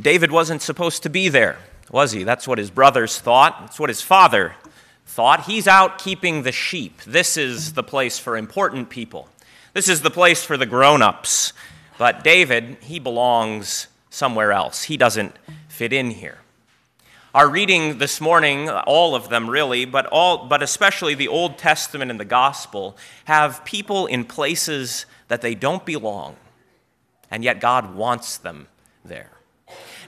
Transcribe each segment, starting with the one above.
David wasn't supposed to be there, was he? That's what his brothers thought. That's what his father thought. He's out keeping the sheep. This is the place for important people. This is the place for the grown ups. But David, he belongs somewhere else. He doesn't fit in here. Our reading this morning, all of them really, but, all, but especially the Old Testament and the Gospel, have people in places that they don't belong, and yet God wants them there.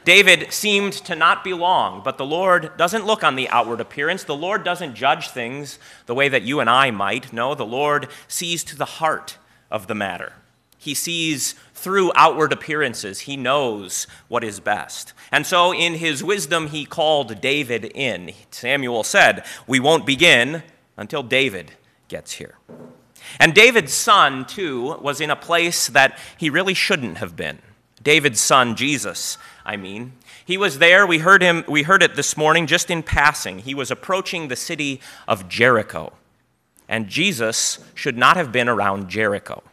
David seemed to not belong, but the Lord doesn't look on the outward appearance. The Lord doesn't judge things the way that you and I might. No, the Lord sees to the heart of the matter. He sees through outward appearances. He knows what is best. And so, in his wisdom, he called David in. Samuel said, We won't begin until David gets here. And David's son, too, was in a place that he really shouldn't have been. David's son, Jesus, I mean. He was there, we heard him, we heard it this morning just in passing. He was approaching the city of Jericho. And Jesus should not have been around Jericho.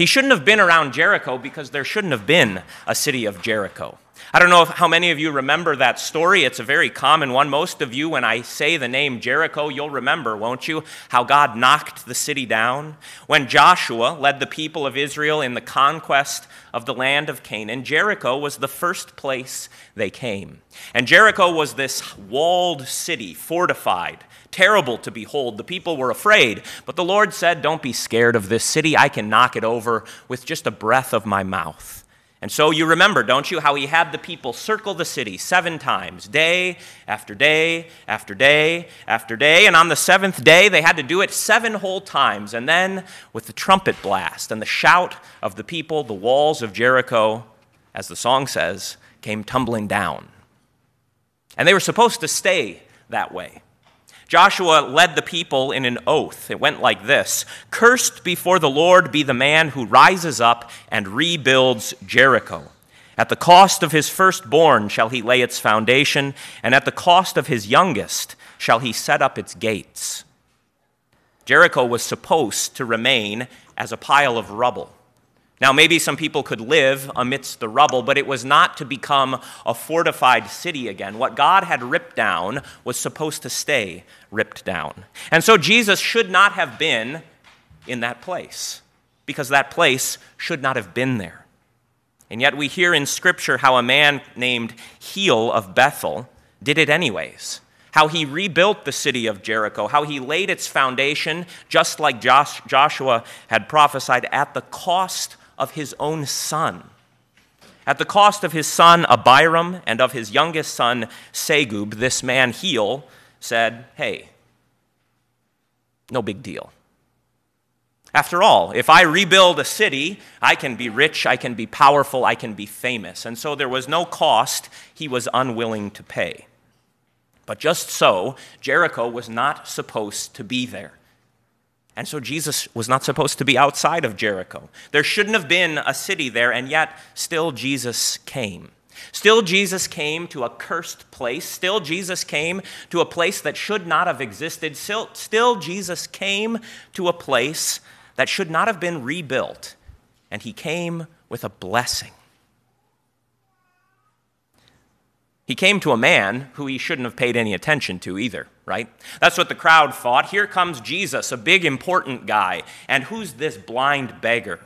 He shouldn't have been around Jericho because there shouldn't have been a city of Jericho. I don't know if, how many of you remember that story. It's a very common one. Most of you, when I say the name Jericho, you'll remember, won't you, how God knocked the city down? When Joshua led the people of Israel in the conquest of the land of Canaan, Jericho was the first place they came. And Jericho was this walled city, fortified, terrible to behold. The people were afraid, but the Lord said, Don't be scared of this city. I can knock it over with just a breath of my mouth. And so you remember, don't you, how he had the people circle the city seven times, day after day after day after day. And on the seventh day, they had to do it seven whole times. And then, with the trumpet blast and the shout of the people, the walls of Jericho, as the song says, came tumbling down. And they were supposed to stay that way. Joshua led the people in an oath. It went like this Cursed before the Lord be the man who rises up and rebuilds Jericho. At the cost of his firstborn shall he lay its foundation, and at the cost of his youngest shall he set up its gates. Jericho was supposed to remain as a pile of rubble. Now, maybe some people could live amidst the rubble, but it was not to become a fortified city again. What God had ripped down was supposed to stay ripped down. And so Jesus should not have been in that place, because that place should not have been there. And yet, we hear in Scripture how a man named Hiel of Bethel did it anyways how he rebuilt the city of Jericho, how he laid its foundation, just like Joshua had prophesied, at the cost of his own son. At the cost of his son Abiram and of his youngest son Segub, this man Hiel said, Hey, no big deal. After all, if I rebuild a city, I can be rich, I can be powerful, I can be famous. And so there was no cost he was unwilling to pay. But just so, Jericho was not supposed to be there. And so Jesus was not supposed to be outside of Jericho. There shouldn't have been a city there, and yet still Jesus came. Still, Jesus came to a cursed place. Still, Jesus came to a place that should not have existed. Still, still, Jesus came to a place that should not have been rebuilt. And he came with a blessing. He came to a man who he shouldn't have paid any attention to either, right? That's what the crowd thought. Here comes Jesus, a big, important guy. And who's this blind beggar?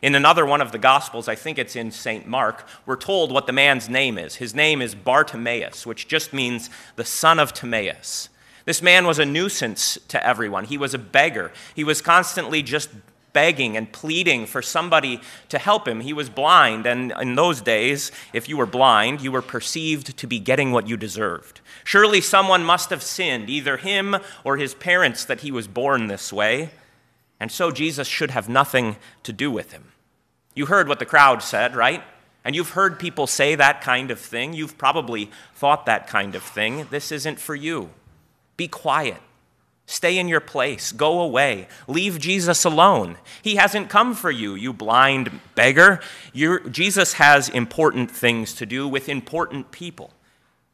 In another one of the Gospels, I think it's in St. Mark, we're told what the man's name is. His name is Bartimaeus, which just means the son of Timaeus. This man was a nuisance to everyone. He was a beggar. He was constantly just begging and pleading for somebody to help him. He was blind, and in those days, if you were blind, you were perceived to be getting what you deserved. Surely someone must have sinned, either him or his parents, that he was born this way, and so Jesus should have nothing to do with him. You heard what the crowd said, right? And you've heard people say that kind of thing. You've probably thought that kind of thing. This isn't for you. Be quiet. Stay in your place. Go away. Leave Jesus alone. He hasn't come for you, you blind beggar. You're, Jesus has important things to do with important people.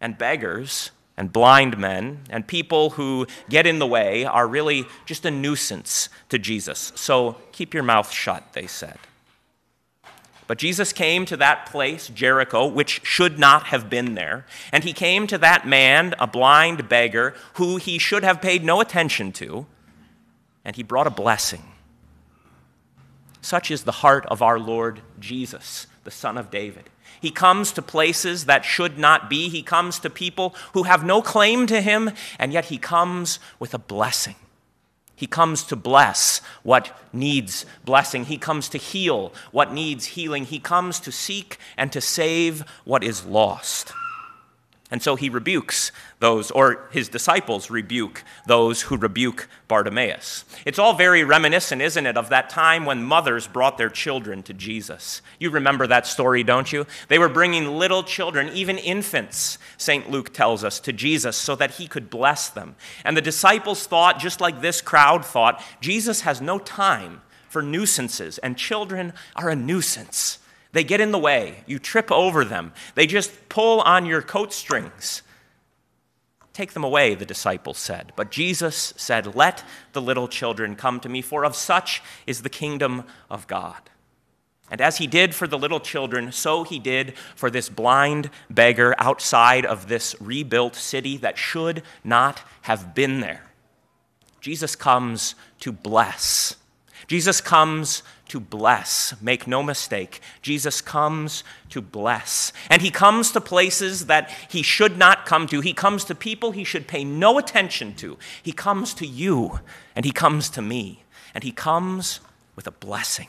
And beggars and blind men and people who get in the way are really just a nuisance to Jesus. So keep your mouth shut, they said. But Jesus came to that place, Jericho, which should not have been there. And he came to that man, a blind beggar, who he should have paid no attention to. And he brought a blessing. Such is the heart of our Lord Jesus, the Son of David. He comes to places that should not be. He comes to people who have no claim to him, and yet he comes with a blessing. He comes to bless what needs blessing. He comes to heal what needs healing. He comes to seek and to save what is lost. And so he rebukes those, or his disciples rebuke those who rebuke Bartimaeus. It's all very reminiscent, isn't it, of that time when mothers brought their children to Jesus. You remember that story, don't you? They were bringing little children, even infants, St. Luke tells us, to Jesus so that he could bless them. And the disciples thought, just like this crowd thought, Jesus has no time for nuisances, and children are a nuisance. They get in the way. You trip over them. They just pull on your coat strings. Take them away, the disciples said. But Jesus said, Let the little children come to me, for of such is the kingdom of God. And as he did for the little children, so he did for this blind beggar outside of this rebuilt city that should not have been there. Jesus comes to bless. Jesus comes to bless. Make no mistake, Jesus comes to bless. And he comes to places that he should not come to. He comes to people he should pay no attention to. He comes to you, and he comes to me, and he comes with a blessing.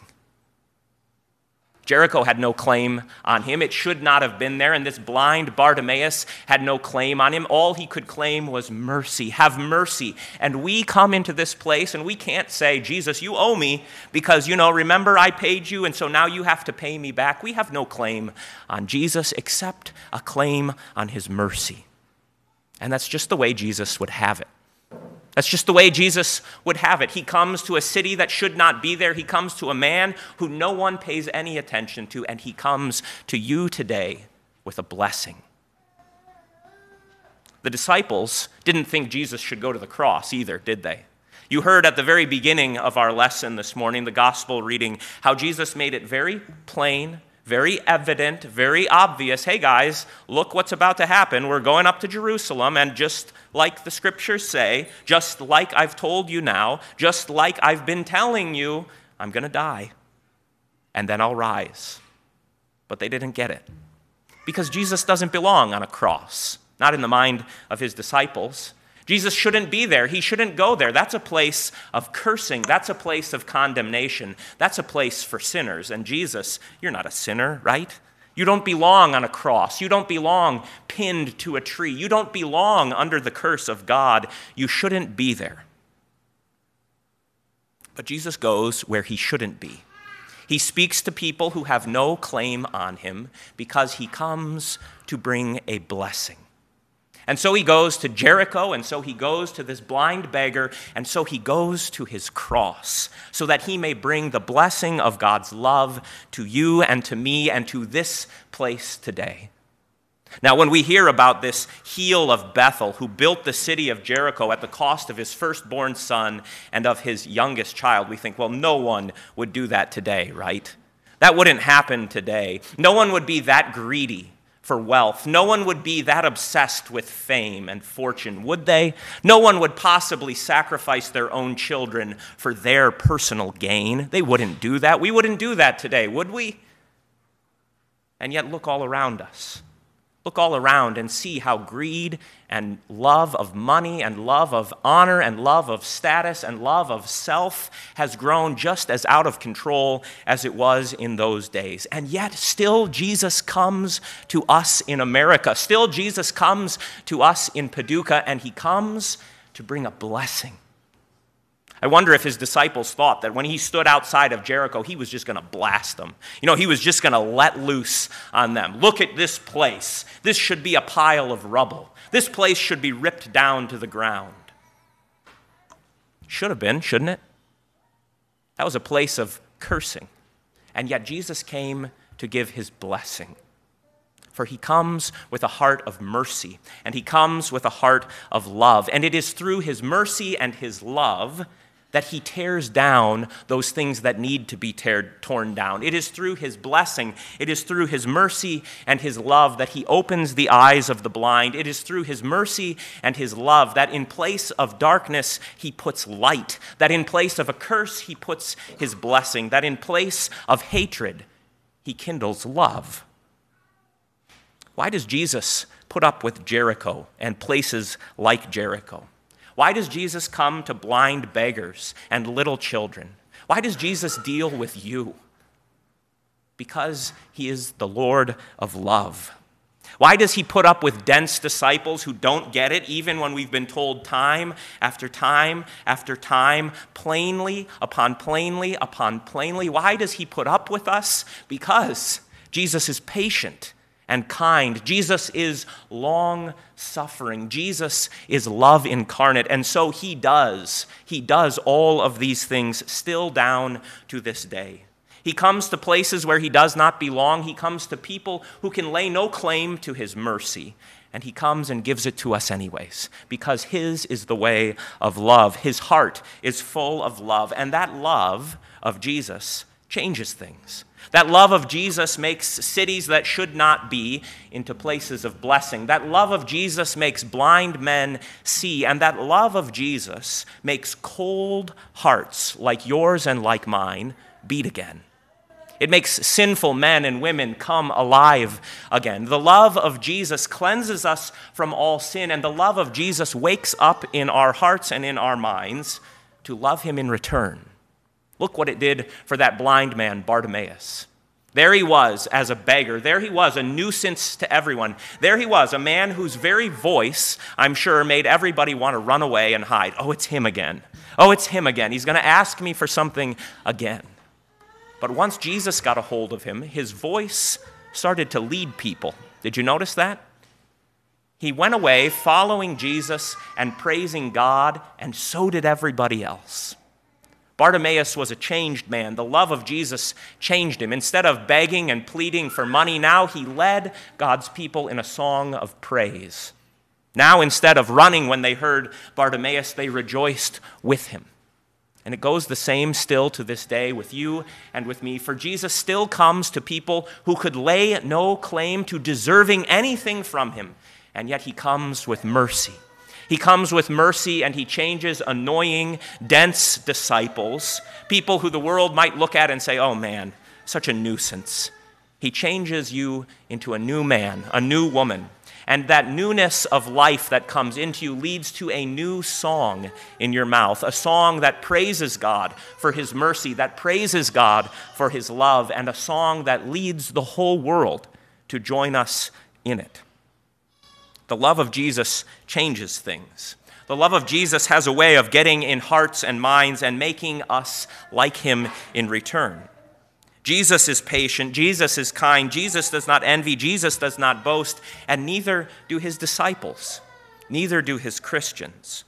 Jericho had no claim on him. It should not have been there. And this blind Bartimaeus had no claim on him. All he could claim was mercy. Have mercy. And we come into this place and we can't say, Jesus, you owe me because, you know, remember I paid you and so now you have to pay me back. We have no claim on Jesus except a claim on his mercy. And that's just the way Jesus would have it. That's just the way Jesus would have it. He comes to a city that should not be there. He comes to a man who no one pays any attention to, and he comes to you today with a blessing. The disciples didn't think Jesus should go to the cross either, did they? You heard at the very beginning of our lesson this morning, the gospel reading, how Jesus made it very plain very evident, very obvious hey guys, look what's about to happen. We're going up to Jerusalem, and just like the scriptures say, just like I've told you now, just like I've been telling you, I'm going to die, and then I'll rise. But they didn't get it because Jesus doesn't belong on a cross, not in the mind of his disciples. Jesus shouldn't be there. He shouldn't go there. That's a place of cursing. That's a place of condemnation. That's a place for sinners. And Jesus, you're not a sinner, right? You don't belong on a cross. You don't belong pinned to a tree. You don't belong under the curse of God. You shouldn't be there. But Jesus goes where he shouldn't be. He speaks to people who have no claim on him because he comes to bring a blessing. And so he goes to Jericho, and so he goes to this blind beggar, and so he goes to his cross, so that he may bring the blessing of God's love to you and to me and to this place today. Now, when we hear about this Hiel of Bethel, who built the city of Jericho at the cost of his firstborn son and of his youngest child, we think, well, no one would do that today, right? That wouldn't happen today. No one would be that greedy for wealth. No one would be that obsessed with fame and fortune, would they? No one would possibly sacrifice their own children for their personal gain. They wouldn't do that. We wouldn't do that today, would we? And yet, look all around us. Look all around and see how greed and love of money and love of honor and love of status and love of self has grown just as out of control as it was in those days. And yet, still, Jesus comes to us in America. Still, Jesus comes to us in Paducah, and he comes to bring a blessing I wonder if his disciples thought that when he stood outside of Jericho, he was just going to blast them. You know, he was just going to let loose on them. Look at this place. This should be a pile of rubble. This place should be ripped down to the ground. Should have been, shouldn't it? That was a place of cursing. And yet Jesus came to give his blessing. For he comes with a heart of mercy, and he comes with a heart of love. And it is through his mercy and his love that he tears down those things that need to be tear, torn down. It is through his blessing, it is through his mercy and his love that he opens the eyes of the blind. It is through his mercy and his love that in place of darkness he puts light, that in place of a curse he puts his blessing, that in place of hatred he kindles love. Why does Jesus put up with Jericho and places like Jericho? Why does Jesus come to blind beggars and little children? Why does Jesus deal with you? Because he is the Lord of love. Why does he put up with dense disciples who don't get it, even when we've been told time after time after time, plainly upon plainly upon plainly? Why does he put up with us? Because Jesus is patient and kind. Jesus is long suffering. Jesus is love incarnate. And so he does. He does all of these things still down to this day. He comes to places where he does not belong. He comes to people who can lay no claim to his mercy. And he comes and gives it to us anyways, because his is the way of love. His heart is full of love. And that love of Jesus changes things. That love of Jesus makes cities that should not be into places of blessing. That love of Jesus makes blind men see. And that love of Jesus makes cold hearts like yours and like mine beat again. It makes sinful men and women come alive again. The love of Jesus cleanses us from all sin, and the love of Jesus wakes up in our hearts and in our minds to love him in return. Look what it did for that blind man, Bartimaeus. There he was as a beggar. There he was, a nuisance to everyone. There he was, a man whose very voice, I'm sure, made everybody want to run away and hide. Oh, it's him again. Oh, it's him again. He's going to ask me for something again. But once Jesus got a hold of him, his voice started to lead people. Did you notice that? He went away following Jesus and praising God, and so did everybody else. Bartimaeus was a changed man. The love of Jesus changed him. Instead of begging and pleading for money, now he led God's people in a song of praise. Now, instead of running when they heard Bartimaeus, they rejoiced with him. And it goes the same still to this day with you and with me, for Jesus still comes to people who could lay no claim to deserving anything from him, and yet he comes with mercy he comes with mercy and he changes annoying, dense disciples, people who the world might look at and say, oh man, such a nuisance. He changes you into a new man, a new woman. And that newness of life that comes into you leads to a new song in your mouth, a song that praises God for his mercy, that praises God for his love, and a song that leads the whole world to join us in it. The love of Jesus changes things. The love of Jesus has a way of getting in hearts and minds and making us like him in return. Jesus is patient, Jesus is kind, Jesus does not envy, Jesus does not boast, and neither do his disciples, neither do his Christians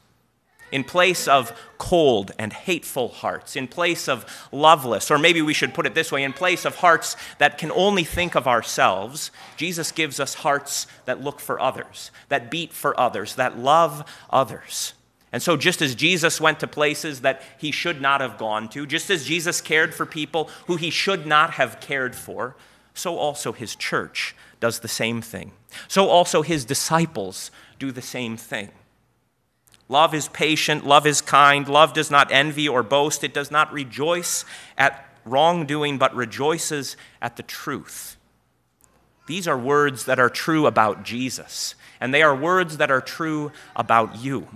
in place of cold and hateful hearts, in place of loveless, or maybe we should put it this way, in place of hearts that can only think of ourselves, Jesus gives us hearts that look for others, that beat for others, that love others. And so, just as Jesus went to places that he should not have gone to, just as Jesus cared for people who he should not have cared for, so also his church does the same thing. So also his disciples do the same thing. Love is patient, love is kind, love does not envy or boast, it does not rejoice at wrongdoing, but rejoices at the truth. These are words that are true about Jesus, and they are words that are true about you.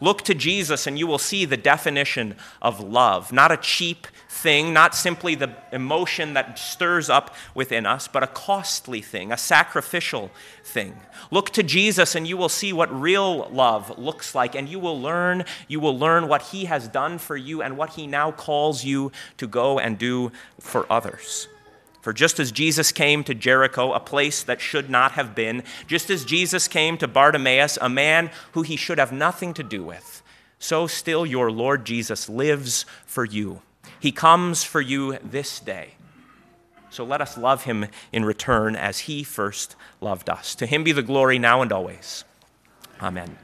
Look to Jesus, and you will see the definition of love. Not a cheap thing, not simply the emotion that stirs up within us, but a costly thing, a sacrificial thing. Look to Jesus, and you will see what real love looks like, and you will learn, you will learn what He has done for you and what He now calls you to go and do for others. For just as Jesus came to Jericho, a place that should not have been, just as Jesus came to Bartimaeus, a man who he should have nothing to do with, so still your Lord Jesus lives for you. He comes for you this day. So let us love him in return as he first loved us. To him be the glory now and always. Amen.